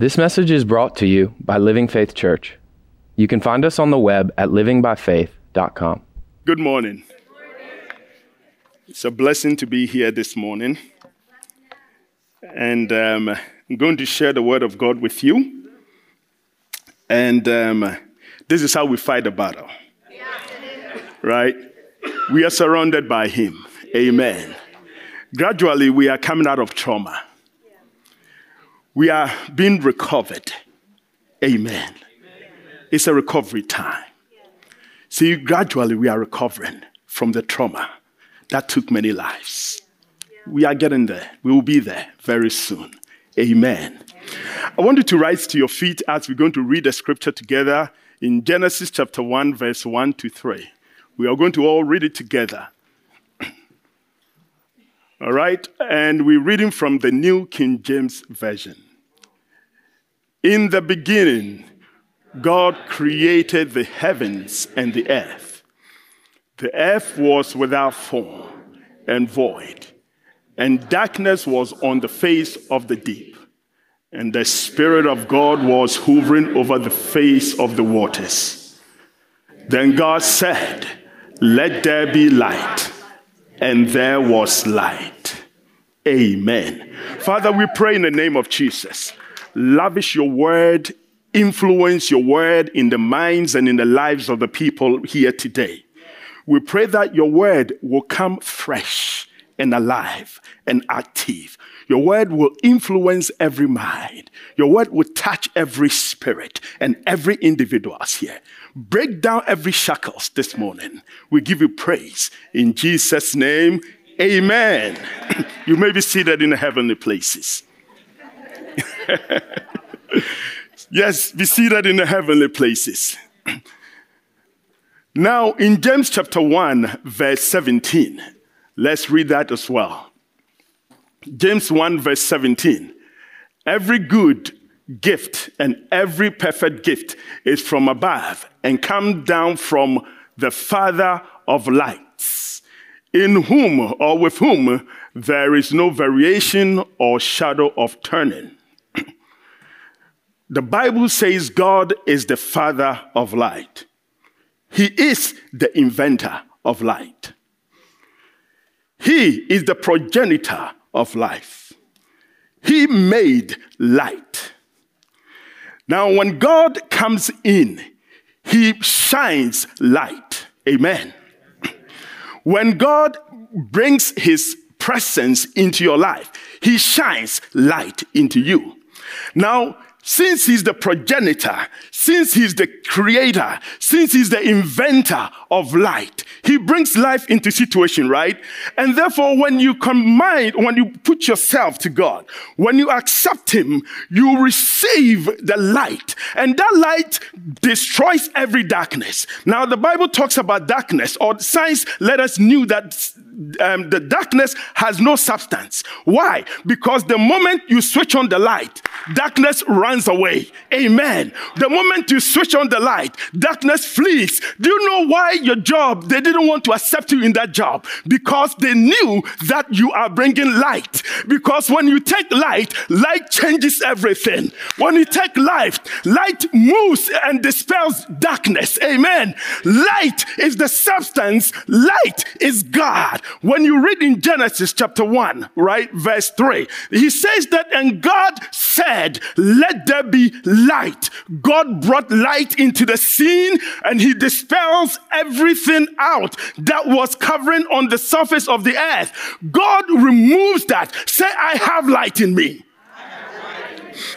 This message is brought to you by Living Faith Church. You can find us on the web at livingbyfaith.com. Good morning. It's a blessing to be here this morning. And um, I'm going to share the word of God with you. And um, this is how we fight the battle. Right? We are surrounded by Him. Amen. Gradually, we are coming out of trauma we are being recovered. Amen. It's a recovery time. See, gradually we are recovering from the trauma that took many lives. We are getting there. We will be there very soon. Amen. I want you to rise to your feet as we're going to read the scripture together in Genesis chapter 1, verse 1 to 3. We are going to all read it together. all right? And we're reading from the New King James Version. In the beginning, God created the heavens and the earth. The earth was without form and void, and darkness was on the face of the deep. And the Spirit of God was hovering over the face of the waters. Then God said, Let there be light. And there was light. Amen. Father, we pray in the name of Jesus lavish your word, influence your word in the minds and in the lives of the people here today. We pray that your word will come fresh and alive and active. Your word will influence every mind. Your word will touch every spirit and every individual here. Break down every shackles this morning. We give you praise. In Jesus' name, amen. you may be seated in the heavenly places. yes, be seated in the heavenly places. now, in James chapter 1, verse 17, let's read that as well. James 1, verse 17. Every good gift and every perfect gift is from above and come down from the Father of lights, in whom or with whom there is no variation or shadow of turning. The Bible says God is the father of light. He is the inventor of light. He is the progenitor of life. He made light. Now, when God comes in, he shines light. Amen. When God brings his presence into your life, he shines light into you. Now, since he's the progenitor, since he's the creator, since he's the inventor of light, he brings life into situation, right? And therefore, when you combine, when you put yourself to God, when you accept him, you receive the light. And that light destroys every darkness. Now, the Bible talks about darkness, or science let us knew that um, the darkness has no substance. Why? Because the moment you switch on the light, darkness runs away. Amen. The moment you switch on the light, darkness flees. Do you know why your job, they didn't want to accept you in that job? Because they knew that you are bringing light. Because when you take light, light changes everything. When you take light, light moves and dispels darkness. Amen. Light is the substance, light is God. When you read in Genesis chapter 1, right, verse 3, he says that, and God said, Let there be light. God brought light into the scene and he dispels everything out that was covering on the surface of the earth. God removes that. Say, I have light in me.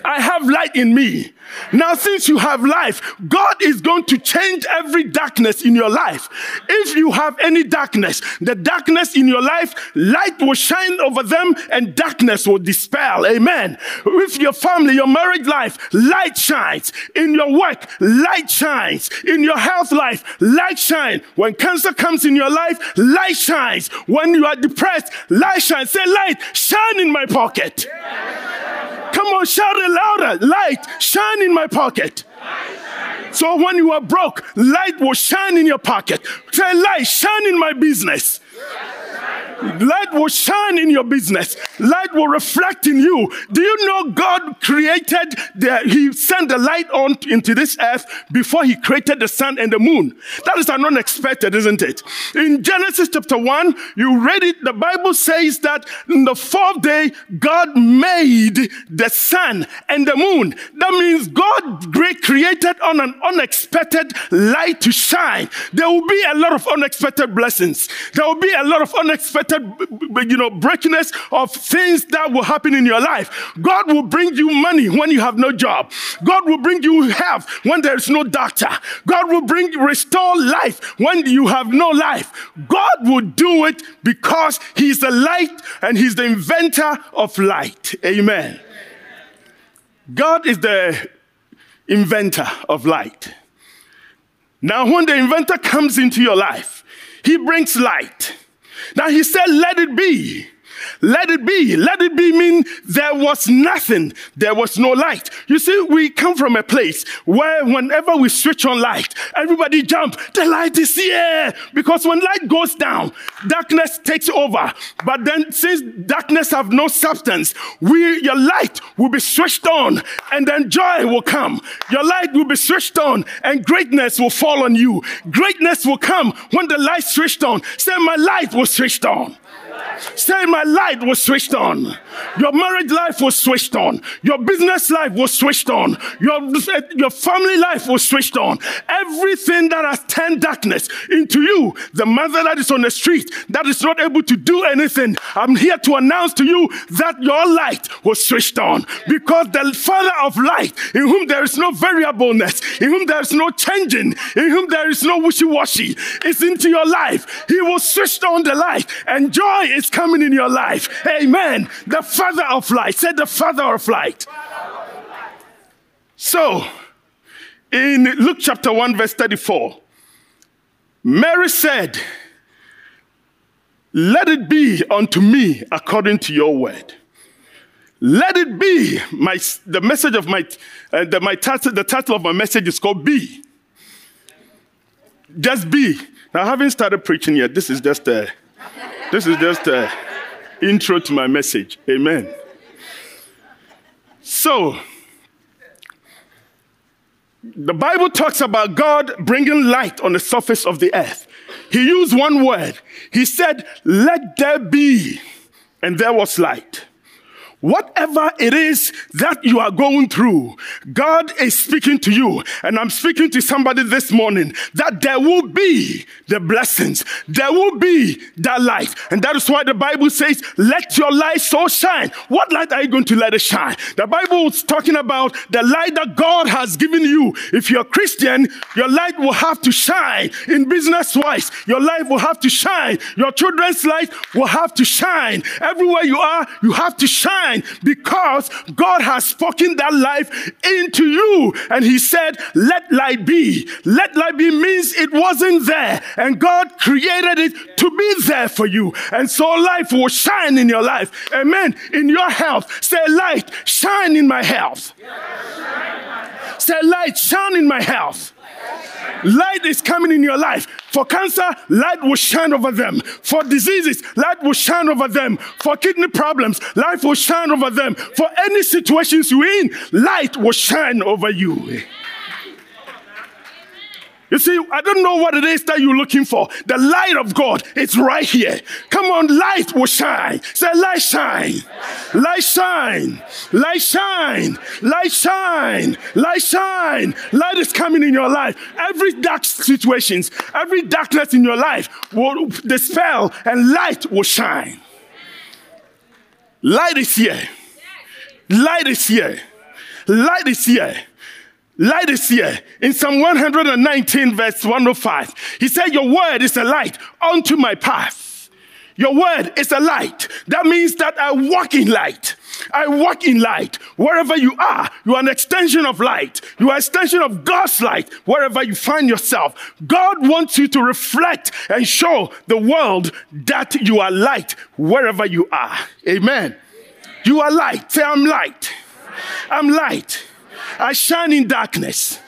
I have light in me. Now, since you have life, God is going to change every darkness in your life. If you have any darkness, the darkness in your life, light will shine over them and darkness will dispel. Amen. With your family, your married life, light shines. In your work, light shines. In your health life, light shines. When cancer comes in your life, light shines. When you are depressed, light shines. Say, light, shine in my pocket. Come on, shout it louder. Light, shine in my pocket. So when you are broke, light will shine in your pocket. Say, light, shine in my business. Light will shine in your business. Light will reflect in you. Do you know God created the, He sent the light on into this earth before He created the sun and the moon? That is an unexpected, isn't it? In Genesis chapter 1, you read it, the Bible says that in the fourth day, God made the sun and the moon. That means God created on an unexpected light to shine. There will be a lot of unexpected blessings. There will be a lot of unexpected, you know, breakiness of things that will happen in your life. God will bring you money when you have no job. God will bring you health when there is no doctor. God will bring restore life when you have no life. God will do it because He's the light and He's the inventor of light. Amen. God is the inventor of light. Now, when the inventor comes into your life, he brings light. Now, he said, Let it be. Let it be. Let it be mean there was nothing. There was no light. You see, we come from a place where whenever we switch on light, everybody jump. The light is here. Because when light goes down, darkness takes over. But then since darkness have no substance, we, your light will be switched on and then joy will come. Your light will be switched on and greatness will fall on you. Greatness will come when the light switched on. Say, my light was switched on. Say, my light was switched on. Your marriage life was switched on. Your business life was switched on. Your, your family life was switched on. Everything that has turned darkness into you, the mother that is on the street that is not able to do anything, I'm here to announce to you that your light was switched on because the Father of light, in whom there is no variableness, in whom there is no changing, in whom there is no wishy washy, is into your life. He will switch on the light and joy is coming in your life. Amen. The Father of light. Said the Father of light. So, in Luke chapter 1, verse 34, Mary said, Let it be unto me according to your word. Let it be. My, the message of my, uh, the, my title, the title of my message is called Be. Just be. Now, I haven't started preaching yet. This is just a, this is just a intro to my message. Amen. So, the Bible talks about God bringing light on the surface of the earth. He used one word. He said, Let there be. And there was light. Whatever it is that you are going through, God is speaking to you. And I'm speaking to somebody this morning that there will be the blessings. There will be that light. And that is why the Bible says, let your light so shine. What light are you going to let it shine? The Bible is talking about the light that God has given you. If you're a Christian, your light will have to shine in business wise. Your light will have to shine. Your children's light will have to shine. Everywhere you are, you have to shine shine because God has spoken that life into you. And He said, Let light be. Let light be means it wasn't there. And God created it to be there for you. And so life will shine in your life. Amen. In your health. Say, Light, shine in my health. Say, Light, shine in my health. Light is coming in your life. For cancer, light will shine over them. For diseases, light will shine over them. For kidney problems, light will shine over them. For any situations you're in, light will shine over you. You see, I don't know what it is that you're looking for. The light of God is right here. Come on, light will shine. Say, light shine. Light shine. Light shine. Light shine. Light shine. Light is coming in your life. Every dark situations, every darkness in your life will dispel and light will shine. Light is here. Light is here. Light is here. Light is here. In Psalm 119, verse 105, he said, Your word is a light unto my path. Your word is a light. That means that I walk in light. I walk in light. Wherever you are, you are an extension of light. You are an extension of God's light wherever you find yourself. God wants you to reflect and show the world that you are light wherever you are. Amen. You are light. Say, I'm light. I'm light. I shine in darkness.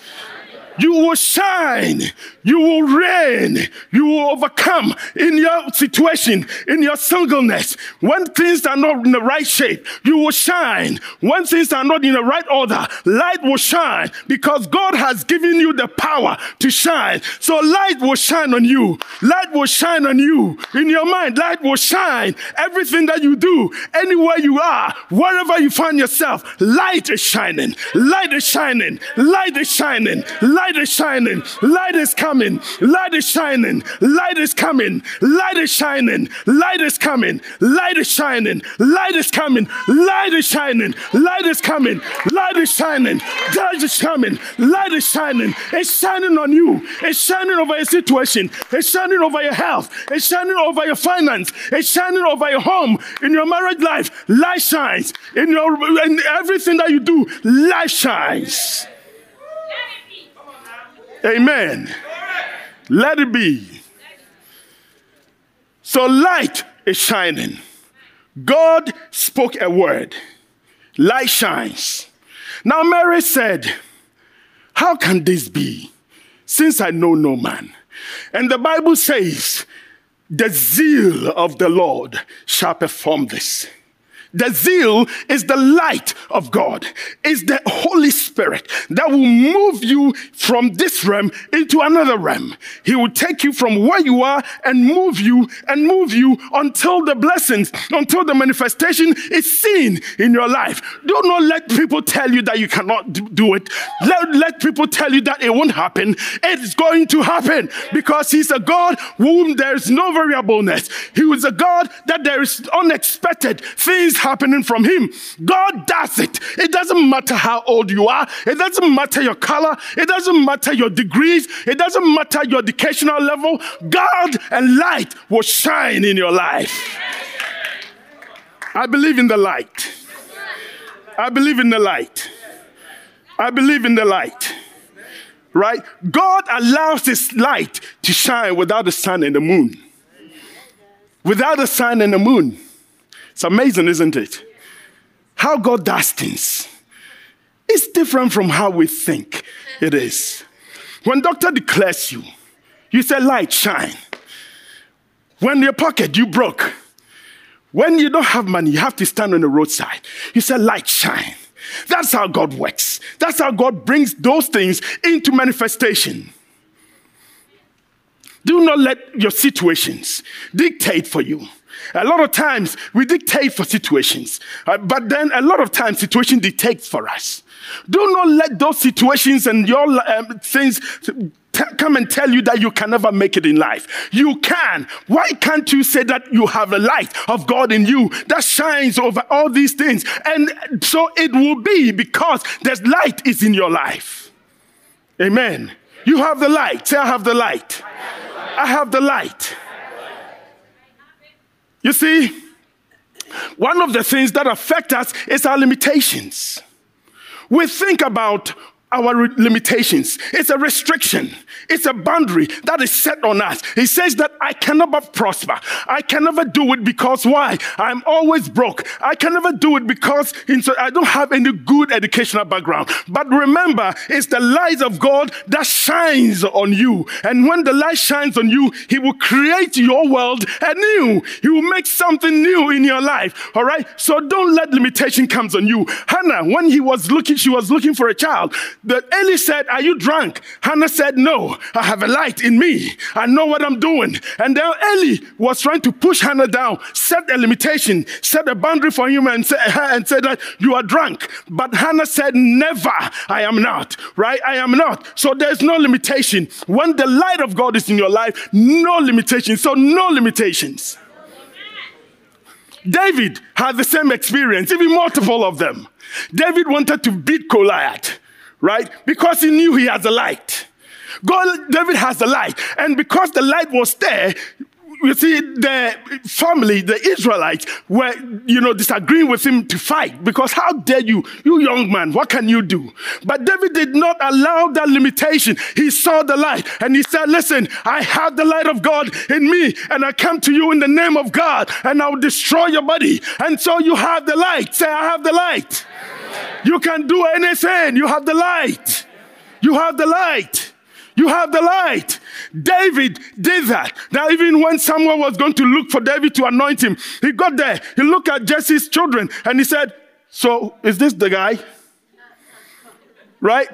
You will shine. You will reign. You will overcome in your situation, in your singleness. When things are not in the right shape, you will shine. When things are not in the right order, light will shine because God has given you the power to shine. So light will shine on you. Light will shine on you. In your mind, light will shine. Everything that you do, anywhere you are, wherever you find yourself, light is shining. Light is shining. Light is shining. Light is shining. Light is coming. Light is shining. Light is coming. Light is shining. Light is coming. Light is shining. Light is coming. Light is shining. Light is coming. Light is shining. Light is coming. Light is shining. It's shining on you. It's shining over your situation. It's shining over your health. It's shining over your finance. It's shining over your home. In your marriage life, light shines. In your in everything that you do, light shines. Amen. Let it be. So light is shining. God spoke a word. Light shines. Now Mary said, How can this be? Since I know no man. And the Bible says, The zeal of the Lord shall perform this. The zeal is the light of God, is the Holy Spirit that will move you from this realm into another realm. He will take you from where you are and move you and move you until the blessings, until the manifestation is seen in your life. Do not let people tell you that you cannot do it. Let, let people tell you that it won't happen. It's going to happen because He's a God whom there is no variableness. He is a God that there is unexpected things happening from Him. God does it. It doesn't matter how old you are, it doesn't matter your color, it doesn't matter your degrees, it doesn't matter your educational level. God and light will shine in your life. I believe in the light. I believe in the light. I believe in the light. Right? God allows His light to shine without the sun and the moon. Without the sun and the moon. It's amazing, isn't it? How God does things. It's different from how we think it is. When doctor declares you, you say light shine. When your pocket you broke, when you don't have money, you have to stand on the roadside. You say light shine. That's how God works. That's how God brings those things into manifestation. Do not let your situations dictate for you. A lot of times we dictate for situations, uh, but then a lot of times situation dictates for us. Do not let those situations and your um, things t- come and tell you that you can never make it in life. You can. Why can't you say that you have the light of God in you that shines over all these things? And so it will be because there's light is in your life. Amen. You have the light. Say, I have the light. I have the light. You see, one of the things that affect us is our limitations. We think about our limitations. It's a restriction. It's a boundary that is set on us. He says that I can never prosper. I can never do it because why? I'm always broke. I can never do it because I don't have any good educational background. But remember, it's the light of God that shines on you. And when the light shines on you, He will create your world anew. He will make something new in your life. All right. So don't let limitation comes on you. Hannah, when he was looking, she was looking for a child. The Eli said, Are you drunk? Hannah said, No, I have a light in me. I know what I'm doing. And then Eli was trying to push Hannah down, set a limitation, set a boundary for him, and, say, and said that you are drunk. But Hannah said, Never, I am not, right? I am not. So there's no limitation. When the light of God is in your life, no limitation. So no limitations. David had the same experience, even multiple of them. David wanted to beat Goliath right? Because he knew he has a light. God, David has a light. And because the light was there, you see, the family, the Israelites, were, you know, disagreeing with him to fight because how dare you, you young man, what can you do? But David did not allow that limitation. He saw the light and he said, Listen, I have the light of God in me, and I come to you in the name of God, and I will destroy your body. And so you have the light. Say, I have the light. You can do anything. You have the light. You have the light. You have the light. David did that. Now, even when someone was going to look for David to anoint him, he got there. He looked at Jesse's children and he said, So, is this the guy? Right?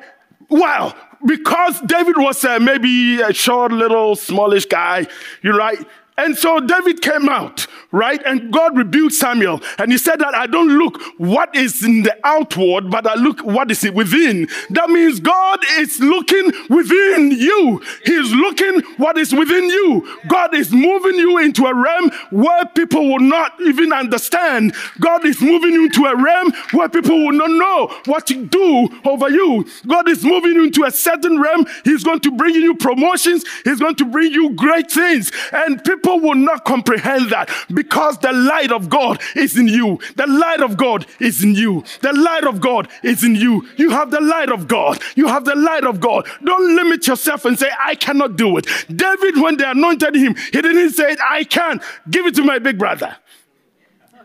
Well, because David was uh, maybe a short, little, smallish guy, you're right. And so David came out, right? And God rebuked Samuel. And he said that I don't look what is in the outward, but I look what is within. That means God is looking within you. He's looking what is within you. God is moving you into a realm where people will not even understand. God is moving you into a realm where people will not know what to do over you. God is moving you into a certain realm. He's going to bring you promotions. He's going to bring you great things. And people people will not comprehend that because the light of God is in you. The light of God is in you. The light of God is in you. You have the light of God. You have the light of God. Don't limit yourself and say, I cannot do it. David, when they anointed him, he didn't say, I can. Give it to my big brother.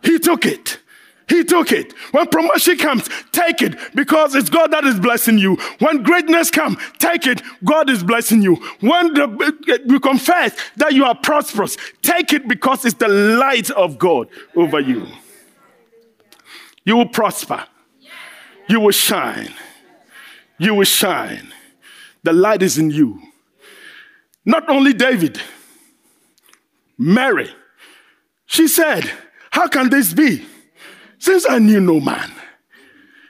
He took it. He took it. When promotion comes, take it because it's God that is blessing you. When greatness comes, take it. God is blessing you. When the, you confess that you are prosperous, take it because it's the light of God over you. You will prosper. You will shine. You will shine. The light is in you. Not only David, Mary. She said, How can this be? Since I knew no man,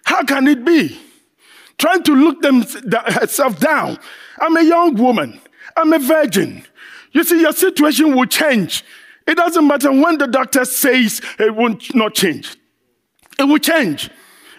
how can it be? Trying to look them, herself down. I'm a young woman. I'm a virgin. You see, your situation will change. It doesn't matter when the doctor says it will not change. It will change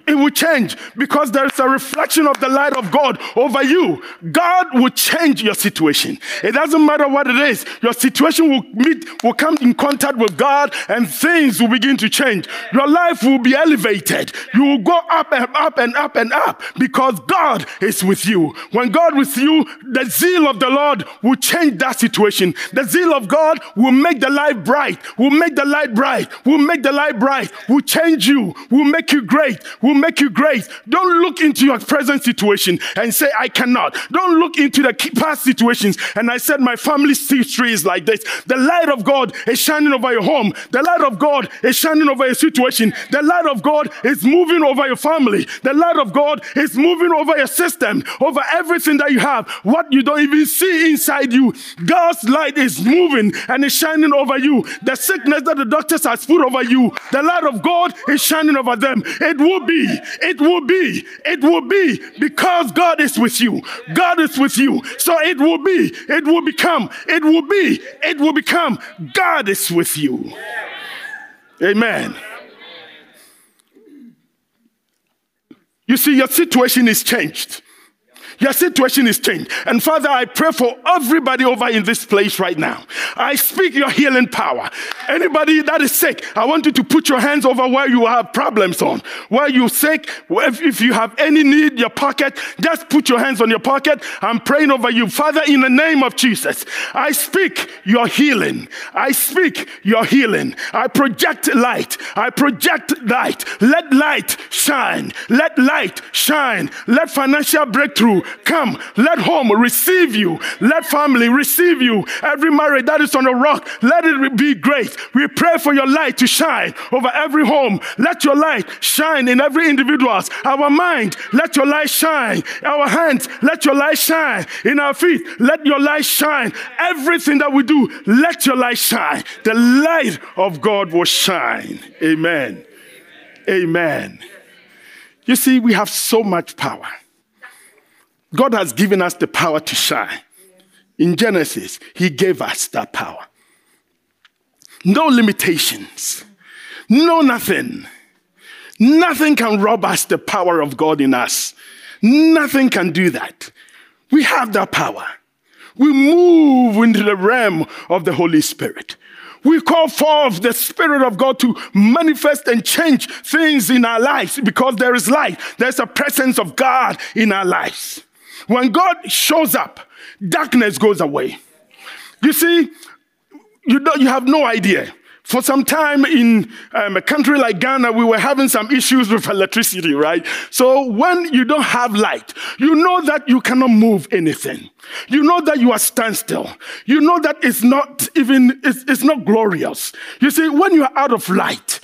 it will change because there is a reflection of the light of God over you. God will change your situation. It doesn't matter what it is. Your situation will meet, will come in contact with God and things will begin to change. Your life will be elevated. You will go up and up and up and up because God is with you. When God is with you, the zeal of the Lord will change that situation. The zeal of God will make the light bright, will make the light bright, will make the light bright, will change you, will make you great, will make you great. Don't look into your present situation and say, I cannot. Don't look into the past situations and I said, my family's history is like this. The light of God is shining over your home. The light of God is shining over your situation. The light of God is moving over your family. The light of God is moving over your system, over everything that you have. What you don't even see inside you. God's light is moving and is shining over you. The sickness that the doctors has put over you, the light of God is shining over them. It will be it will be. It will be because God is with you. God is with you. So it will be. It will become. It will be. It will become. God is with you. Amen. You see, your situation is changed. Your situation is changed. And Father, I pray for everybody over in this place right now. I speak your healing power. Anybody that is sick, I want you to put your hands over where you have problems on. Where you're sick, if you have any need, your pocket, just put your hands on your pocket. I'm praying over you. Father, in the name of Jesus, I speak your healing. I speak your healing. I project light. I project light. Let light shine. Let light shine. Let financial breakthrough come. Let home receive you. Let family receive you. Every marriage that is on a rock, let it be great. We pray for your light to shine over every home. Let your light shine in every individual's. Our mind, let your light shine. Our hands, let your light shine. In our feet, let your light shine. Everything that we do, let your light shine. The light of God will shine. Amen. Amen. You see, we have so much power. God has given us the power to shine. In Genesis, He gave us that power. No limitations, no nothing. Nothing can rob us the power of God in us. Nothing can do that. We have that power. We move into the realm of the Holy Spirit. We call forth the Spirit of God to manifest and change things in our lives because there is light. There's a presence of God in our lives. When God shows up, darkness goes away. You see, you, don't, you have no idea. For some time in um, a country like Ghana, we were having some issues with electricity, right? So when you don't have light, you know that you cannot move anything. You know that you are standstill. You know that it's not even, it's, it's not glorious. You see, when you are out of light,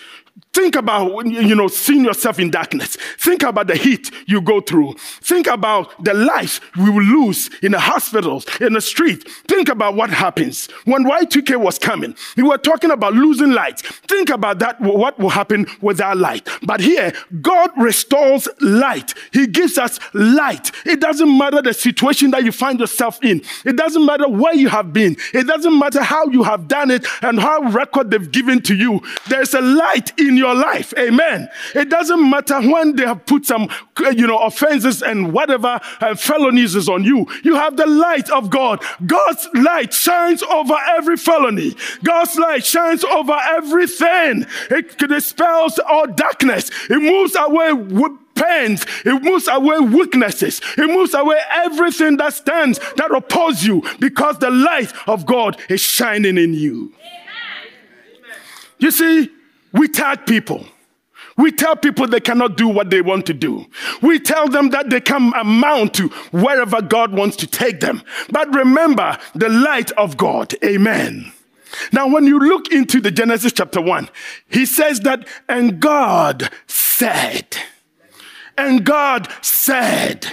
Think about you know seeing yourself in darkness. Think about the heat you go through. Think about the life we will lose in the hospitals, in the street. Think about what happens when Y2K was coming. We were talking about losing light. Think about that. What will happen with our light? But here, God restores light. He gives us light. It doesn't matter the situation that you find yourself in. It doesn't matter where you have been. It doesn't matter how you have done it and how record they've given to you. There's a light in your life. Amen. It doesn't matter when they have put some, you know, offenses and whatever uh, felonies is on you. You have the light of God. God's light shines over every felony. God's light shines over everything. It dispels all darkness. It moves away with pains. It moves away weaknesses. It moves away everything that stands, that opposes you, because the light of God is shining in you. You see, we tag people. We tell people they cannot do what they want to do. We tell them that they can amount to wherever God wants to take them. But remember the light of God. Amen. Now, when you look into the Genesis chapter 1, he says that, and God said, and God said,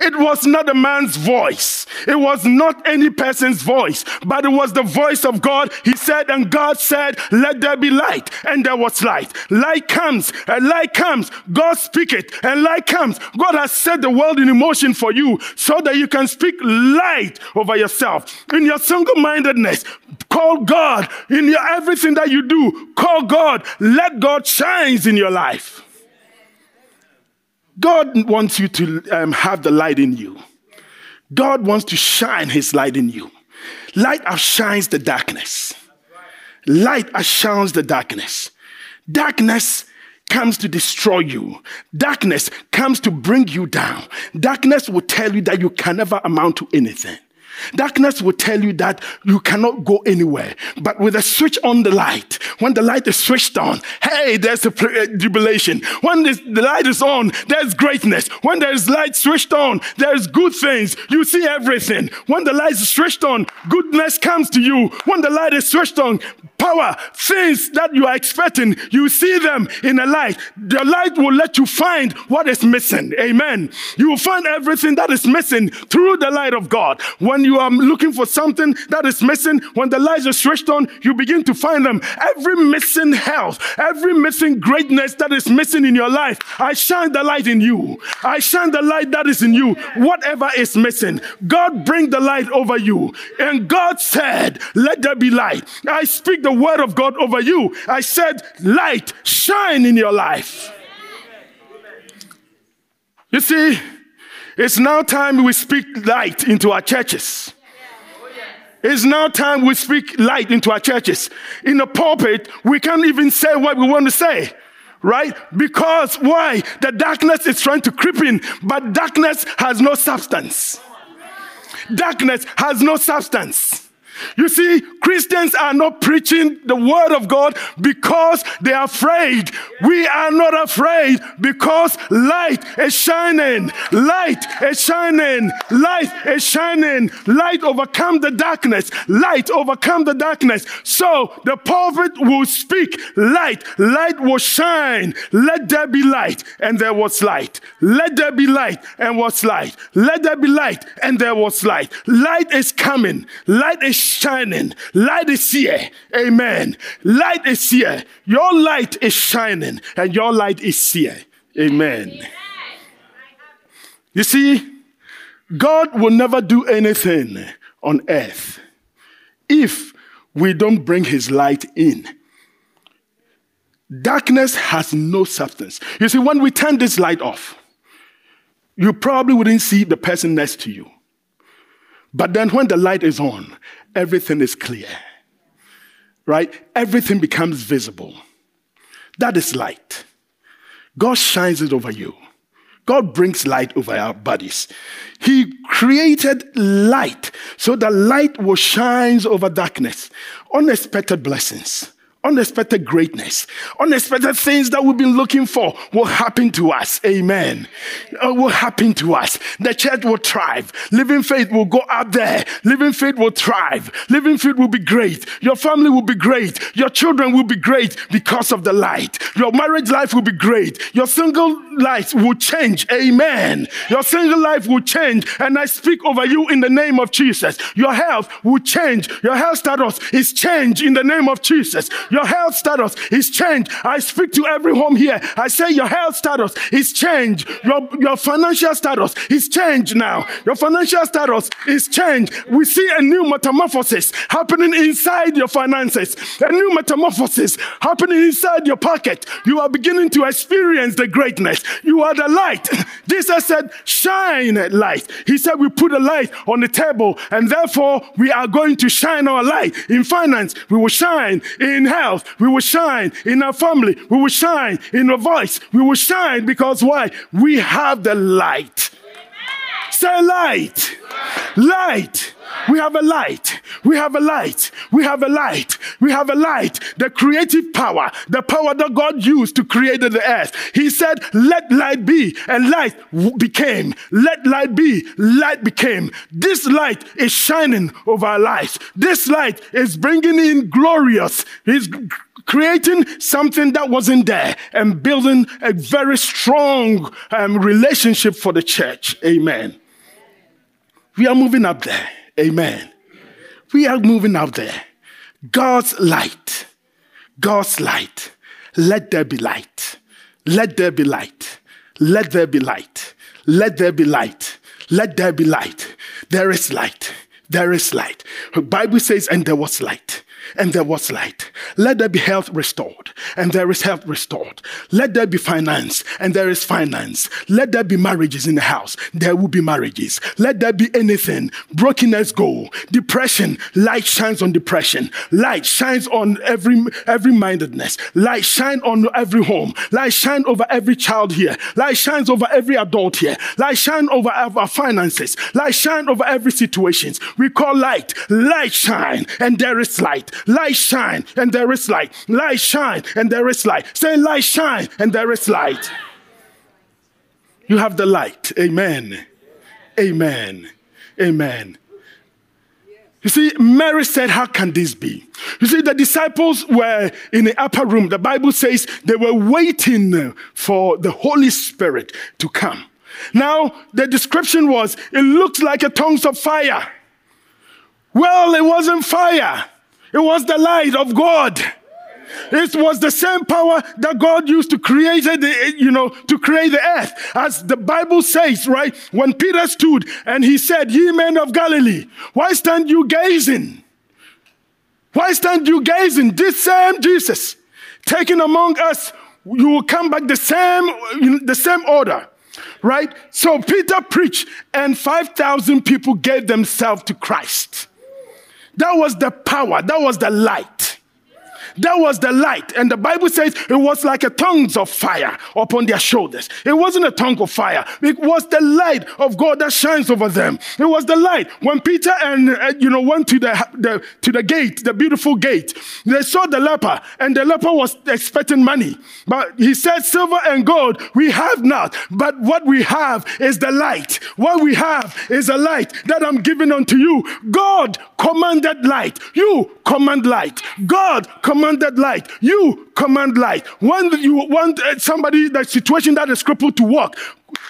it was not a man's voice. It was not any person's voice, but it was the voice of God. He said, and God said, let there be light. And there was light. Light comes, and light comes. God speak it, and light comes. God has set the world in motion for you so that you can speak light over yourself. In your single-mindedness, call God. In your everything that you do, call God. Let God shine in your life. God wants you to um, have the light in you. God wants to shine his light in you. Light outshines the darkness. Light outshines the darkness. Darkness comes to destroy you. Darkness comes to bring you down. Darkness will tell you that you can never amount to anything. Darkness will tell you that you cannot go anywhere. But with a switch on the light, when the light is switched on, hey, there's a uh, jubilation. When this, the light is on, there's greatness. When there's light switched on, there's good things. You see everything. When the light is switched on, goodness comes to you. When the light is switched on, power, things that you are expecting, you see them in the light. The light will let you find what is missing. Amen. You will find everything that is missing through the light of God. When you are looking for something that is missing, when the lights are switched on, you begin to find them. Every missing health, every missing greatness that is missing in your life, I shine the light in you. I shine the light that is in you. Whatever is missing, God bring the light over you. And God said, let there be light. I speak the the word of God over you. I said, light, shine in your life. You see, it's now time we speak light into our churches. It's now time we speak light into our churches. In the pulpit, we can't even say what we want to say right? Because why? The darkness is trying to creep in, but darkness has no substance. Darkness has no substance. You see, Christians are not preaching the word of God because they are afraid. We are not afraid because light is shining. Light is shining. Light is shining. Light overcome the darkness. Light overcome the darkness. So the prophet will speak light. Light will shine. Let there be light. And there was light. Let there be light. And was light. Let there be light. And there was light. Light is coming. Light is shining. Shining, light is here. Amen. Light is here. Your light is shining and your light is here. Amen. You see, God will never do anything on earth if we don't bring his light in. Darkness has no substance. You see, when we turn this light off, you probably wouldn't see the person next to you. But then when the light is on, everything is clear. Right? Everything becomes visible. That is light. God shines it over you. God brings light over our bodies. He created light so that light will shine over darkness. Unexpected blessings, unexpected greatness, unexpected things that we've been looking for will happen to us. Amen. Uh, will happen to us. The church will thrive. Living faith will go up there. Living faith will thrive. Living faith will be great. Your family will be great. Your children will be great because of the light. Your marriage life will be great. Your single life will change. Amen. Your single life will change. And I speak over you in the name of Jesus. Your health will change. Your health status is changed in the name of Jesus. Your health status is changed. I speak to every home here. I say your health status is changed. Your, your financial status is changed now. Your financial status is changed. We see a new metamorphosis happening inside your finances, a new metamorphosis happening inside your pocket. You are beginning to experience the greatness. You are the light. Jesus said, Shine light. He said, We put a light on the table, and therefore we are going to shine our light in finance. We will shine in health house, we will shine. In our family, we will shine. In our voice, we will shine because why? We have the light. Say light. Light. We have a light. We have a light. We have a light. We have a light. The creative power, the power that God used to create the earth. He said, Let light be, and light became. Let light be, light became. This light is shining over our lives. This light is bringing in glorious. He's creating something that wasn't there and building a very strong um, relationship for the church. Amen. We are moving up there. Amen. We are moving out there. God's light. God's light. Let there be light. Let there be light. Let there be light. Let there be light. Let there be light. There is light. There is light. The Bible says, and there was light and there was light. Let there be health restored, and there is health restored. Let there be finance, and there is finance. Let there be marriages in the house, there will be marriages. Let there be anything. Brokenness go. Depression, light shines on depression. Light shines on every every mindedness. Light shine on every home. Light shine over every child here. Light shines over every adult here. Light shine over our finances. Light shine over every situations. We call light. Light shine, and there is light. Light shine, and there is light. Light shine, and there is light. Say, light shine, and there is light. You have the light. Amen. Amen. Amen. You see, Mary said, How can this be? You see, the disciples were in the upper room. The Bible says they were waiting for the Holy Spirit to come. Now, the description was, It looks like a tongues of fire. Well, it wasn't fire. It was the light of God. It was the same power that God used to create the, you know, to create the earth. As the Bible says, right? When Peter stood and he said, Ye men of Galilee, why stand you gazing? Why stand you gazing? This same Jesus, taken among us, you will come back the same, the same order. Right? So Peter preached, and 5,000 people gave themselves to Christ. That was the power, that was the light. That was the light. And the Bible says it was like a tongues of fire upon their shoulders. It wasn't a tongue of fire. It was the light of God that shines over them. It was the light. When Peter and, uh, you know, went to the, the, to the gate, the beautiful gate, they saw the leper and the leper was expecting money. But he said, silver and gold we have not, but what we have is the light. What we have is a light that I'm giving unto you. God commanded light. You command light. God commanded commanded light. You command light. When you want uh, somebody, that situation that is crippled to walk,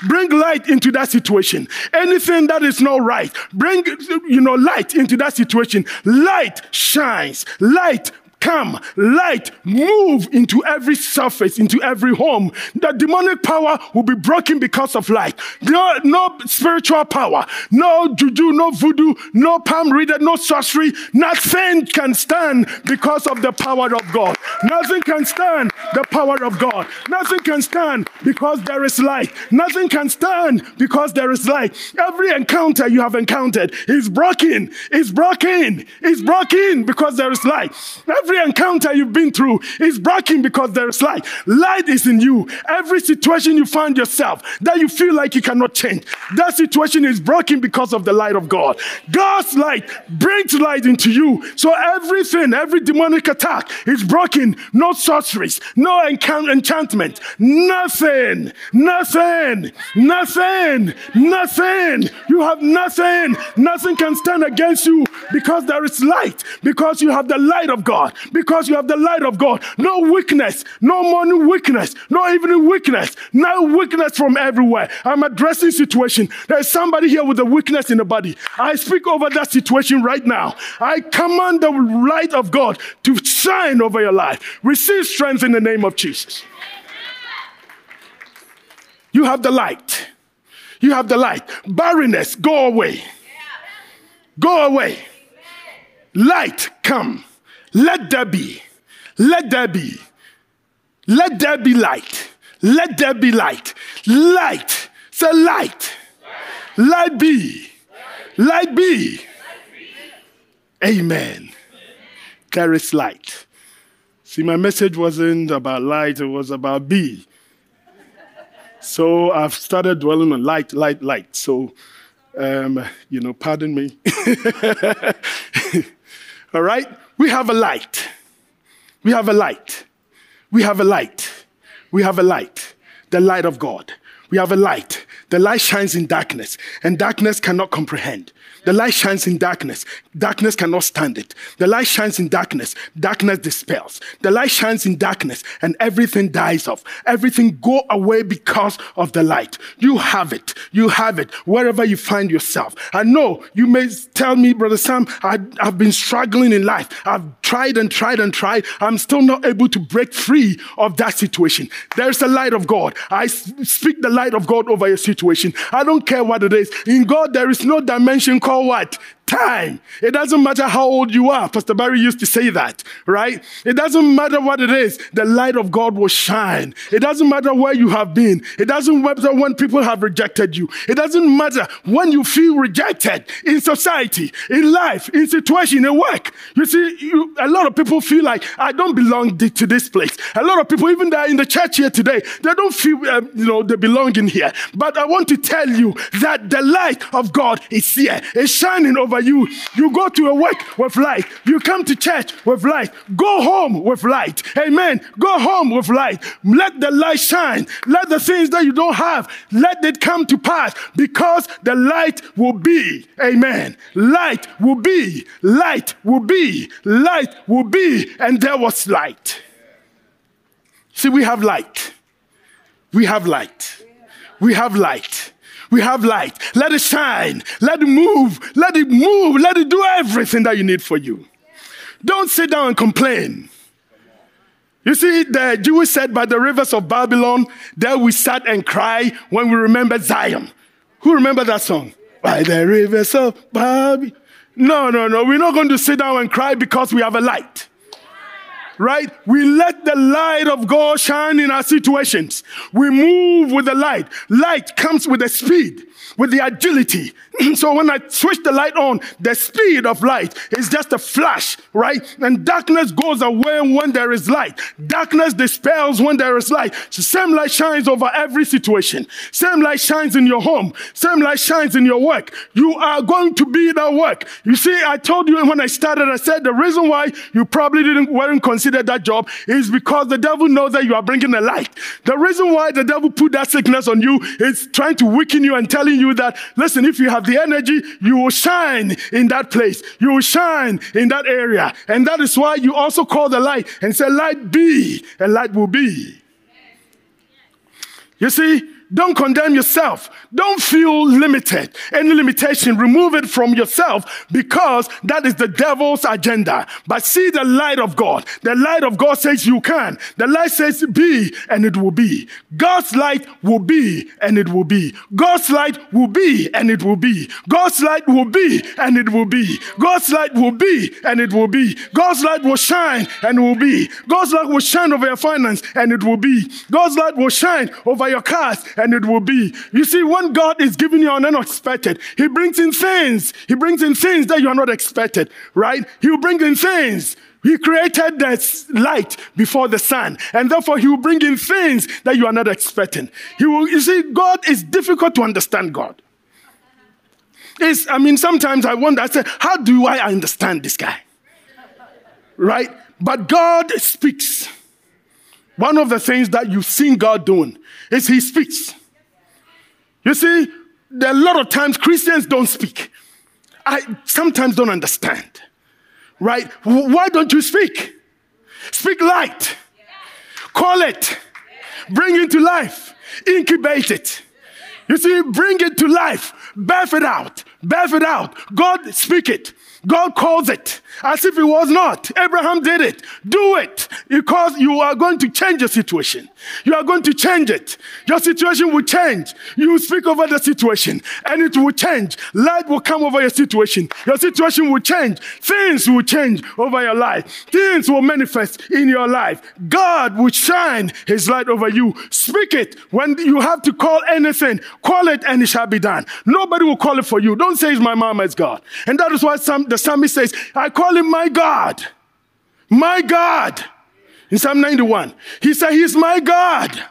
bring light into that situation. Anything that is not right, bring you know light into that situation. Light shines. Light come, light, move into every surface, into every home. The demonic power will be broken because of light. No, no spiritual power, no juju, no voodoo, no palm reader, no sorcery. Nothing can stand because of the power of God. Nothing can stand the power of God. Nothing can stand because there is light. Nothing can stand because there is light. Every encounter you have encountered is broken, is broken, is broken because there is light. Every Every encounter you've been through is broken because there is light. Light is in you. Every situation you find yourself that you feel like you cannot change, that situation is broken because of the light of God. God's light brings light into you. So everything, every demonic attack is broken. No sorceries, no enchantment, nothing, nothing, nothing, nothing. You have nothing. Nothing can stand against you because there is light, because you have the light of God, because you have the light of God. No weakness, no money weakness, no even weakness, no weakness from everywhere. I'm addressing situation. There's somebody here with a weakness in the body. I speak over that situation right now. I command the light of God to shine over your life. Receive strength in the name of Jesus. You have the light. You have the light. Barrenness, go away. Go away. Light, come. Let there be. Let there be. Let there be light. Let there be light. Light. Say light. Light be. Light be. Amen. There is light. See, my message wasn't about light, it was about be. So I've started dwelling on light, light, light. So, um, you know, pardon me. All right? We have a light. We have a light. We have a light. We have a light. The light of God. We have a light. The light shines in darkness, and darkness cannot comprehend. The light shines in darkness. Darkness cannot stand it. The light shines in darkness. Darkness dispels. The light shines in darkness and everything dies off. Everything go away because of the light. You have it. You have it wherever you find yourself. I know you may tell me, Brother Sam, I, have been struggling in life. I've tried and tried and tried. I'm still not able to break free of that situation. There's the light of God. I speak the light of God over your situation. I don't care what it is. In God, there is no dimension called what? Time. It doesn't matter how old you are. Pastor Barry used to say that, right? It doesn't matter what it is. The light of God will shine. It doesn't matter where you have been. It doesn't matter when people have rejected you. It doesn't matter when you feel rejected in society, in life, in situation, in work. You see, you, a lot of people feel like I don't belong to this place. A lot of people, even there in the church here today, they don't feel, uh, you know, they belong in here. But I want to tell you that the light of God is here. It's shining over you. You go to a work with light. You come to church with light. Go home with light. Amen. Go home with light. Let the light shine. Let the things that you don't have, let it come to pass because the light will be. Amen. Light will be. Light will be. Light will be. And there was light. See, we have light. We have light. We have light. We have light. Let it shine. Let it move. Let it move. Let it do everything that you need for you. Don't sit down and complain. You see, the Jews said, By the rivers of Babylon, there we sat and cried when we remembered Zion. Who remember that song? By the rivers of Babylon. No, no, no. We're not going to sit down and cry because we have a light right? We let the light of God shine in our situations. We move with the light. Light comes with the speed with the agility. so when I switch the light on, the speed of light is just a flash, right? And darkness goes away when there is light. Darkness dispels when there is light. So same light shines over every situation. Same light shines in your home. Same light shines in your work. You are going to be that work. You see, I told you when I started, I said the reason why you probably didn't weren't considered that job is because the devil knows that you are bringing the light. The reason why the devil put that sickness on you is trying to weaken you and tell you you that, listen, if you have the energy, you will shine in that place. You will shine in that area. And that is why you also call the light and say, light be, and light will be. You see, don't condemn yourself. Don't feel limited. Any limitation, remove it from yourself because that is the devil's agenda. But see the light of God. The light of God says you can. The light says be and it will be. God's light will be and it will be. God's light will be and it will be. God's light will be and it will be. God's light will be and it will be. God's light will shine and will be. God's light will shine over your finance and it will be. God's light will shine over your cars and it will be. You see, when God is giving you an unexpected, He brings in things. He brings in things that you are not expected, right? He will bring in things. He created the light before the sun, and therefore He will bring in things that you are not expecting. He will, you see, God is difficult to understand. God. It's, I mean, sometimes I wonder, I say, how do I understand this guy? Right? But God speaks. One of the things that you've seen God doing is He speaks. You see, there are a lot of times Christians don't speak. I sometimes don't understand. Right? Why don't you speak? Speak light. Call it. Bring it to life. Incubate it. You see, bring it to life. Birth it out. Birth it out. God speak it. God calls it as if it was not. Abraham did it. Do it because you are going to change your situation. You are going to change it. Your situation will change. You speak over the situation and it will change. Light will come over your situation. Your situation will change. Things will change over your life. Things will manifest in your life. God will shine his light over you. Speak it. When you have to call anything, call it and it shall be done. Nobody will call it for you. Don't say it's my mama, it's God. And that is why some, the psalmist says, I call him my God. My God. In Psalm 91, he said, He's my God.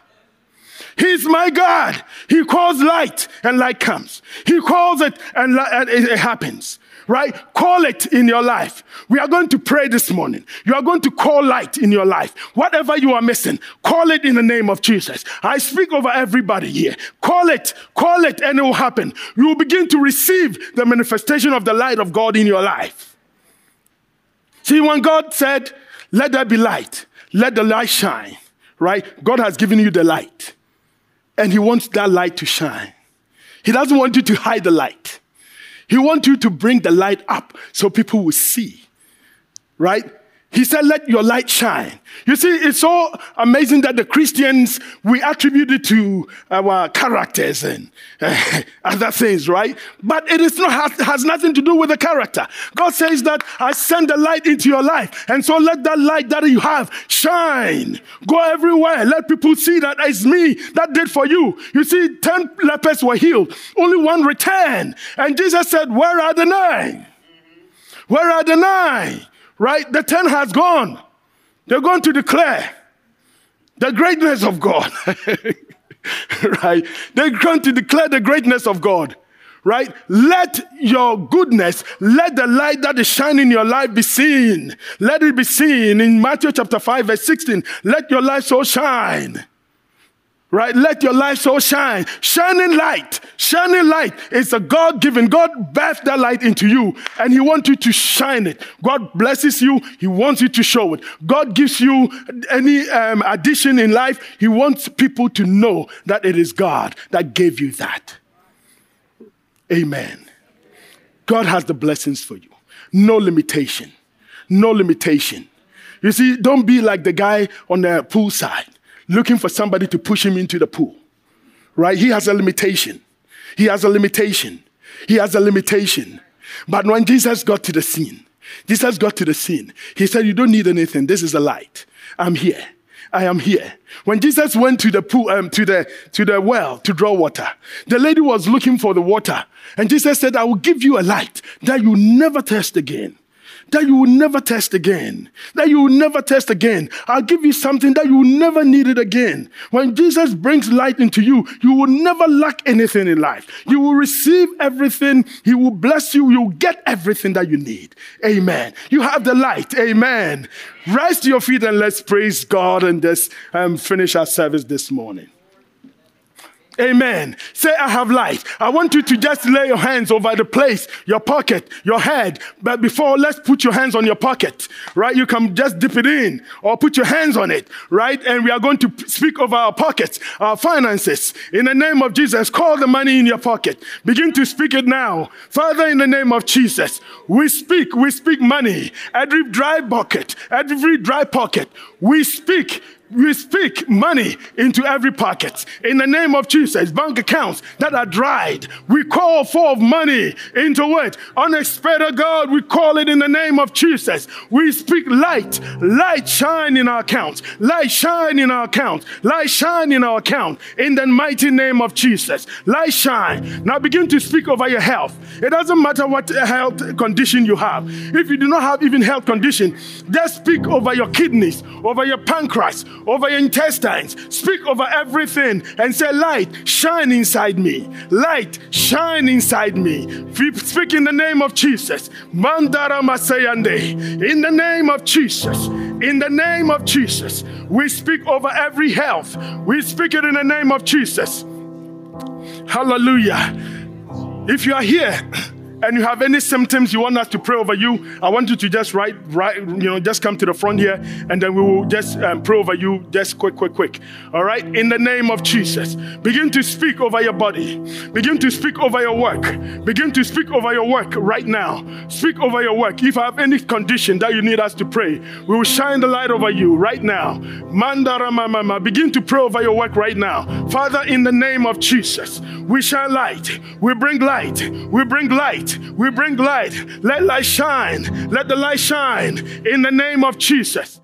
He's my God. He calls light and light comes. He calls it and it happens. Right? Call it in your life. We are going to pray this morning. You are going to call light in your life. Whatever you are missing, call it in the name of Jesus. I speak over everybody here. Call it, call it, and it will happen. You will begin to receive the manifestation of the light of God in your life. See, when God said, Let there be light, let the light shine, right? God has given you the light, and He wants that light to shine. He doesn't want you to hide the light. He wants you to bring the light up so people will see, right? He said, Let your light shine. You see, it's so amazing that the Christians, we attribute it to our characters and uh, other things, right? But it is not, has, has nothing to do with the character. God says that I send the light into your life. And so let that light that you have shine. Go everywhere. Let people see that it's me that did for you. You see, 10 lepers were healed, only one returned. And Jesus said, Where are the nine? Where are the nine? Right? The 10 has gone. They're going to declare the greatness of God. right? They're going to declare the greatness of God. Right? Let your goodness, let the light that is shining in your life be seen. Let it be seen in Matthew chapter 5, verse 16. Let your light so shine right? Let your light so shine. Shining light. Shining light is a God given. God bathed that light into you and He wants you to shine it. God blesses you. He wants you to show it. God gives you any um, addition in life. He wants people to know that it is God that gave you that. Amen. God has the blessings for you. No limitation. No limitation. You see, don't be like the guy on the poolside looking for somebody to push him into the pool. Right? He has a limitation. He has a limitation. He has a limitation. But when Jesus got to the scene, Jesus got to the scene. He said, You don't need anything. This is a light. I'm here. I am here. When Jesus went to the pool, um, to the to the well to draw water, the lady was looking for the water, and Jesus said, "I will give you a light that you never test again." That you will never test again. That you will never test again. I'll give you something that you will never need it again. When Jesus brings light into you, you will never lack anything in life. You will receive everything. He will bless you. You'll get everything that you need. Amen. You have the light. Amen. Rise to your feet and let's praise God and just um, finish our service this morning. Amen. Say, I have light. I want you to just lay your hands over the place, your pocket, your head. But before, let's put your hands on your pocket, right? You can just dip it in or put your hands on it, right? And we are going to speak over our pockets, our finances. In the name of Jesus, call the money in your pocket. Begin to speak it now. Father, in the name of Jesus, we speak, we speak money. Every dry bucket, every dry pocket, we speak We speak money into every pocket. In the name of Jesus, bank accounts that are dried, we call forth money into it. Unexpected of God, we call it in the name of Jesus. We speak light. Light shine in our accounts. Light shine in our accounts. Light shine in our account. In the mighty name of Jesus. Light shine. Now begin to speak over your health. It doesn't matter what health condition you have. If you do not have even health condition, just speak over your kidneys, over your pancreas, over your intestines. Speak over everything and say, Light, shine inside me. Light, shine inside me. Speak in the name of Jesus. In the name of Jesus. In the name of Jesus. We speak over every health. We speak it in the name of Jesus. Hallelujah. If you are here, and you have any symptoms you want us to pray over you, I want you to just write, write you know, just come to the front here, and then we will just um, pray over you, just quick, quick, quick. All right, in the name of Jesus, begin to speak over your body, begin to speak over your work, begin to speak over your work right now. Speak over your work. If I have any condition that you need us to pray, we will shine the light over you right now. Mandara mama, begin to pray over your work right now. Father, in the name of Jesus, we shine light, we bring light, we bring we bring light. Let light shine. Let the light shine in the name of Jesus.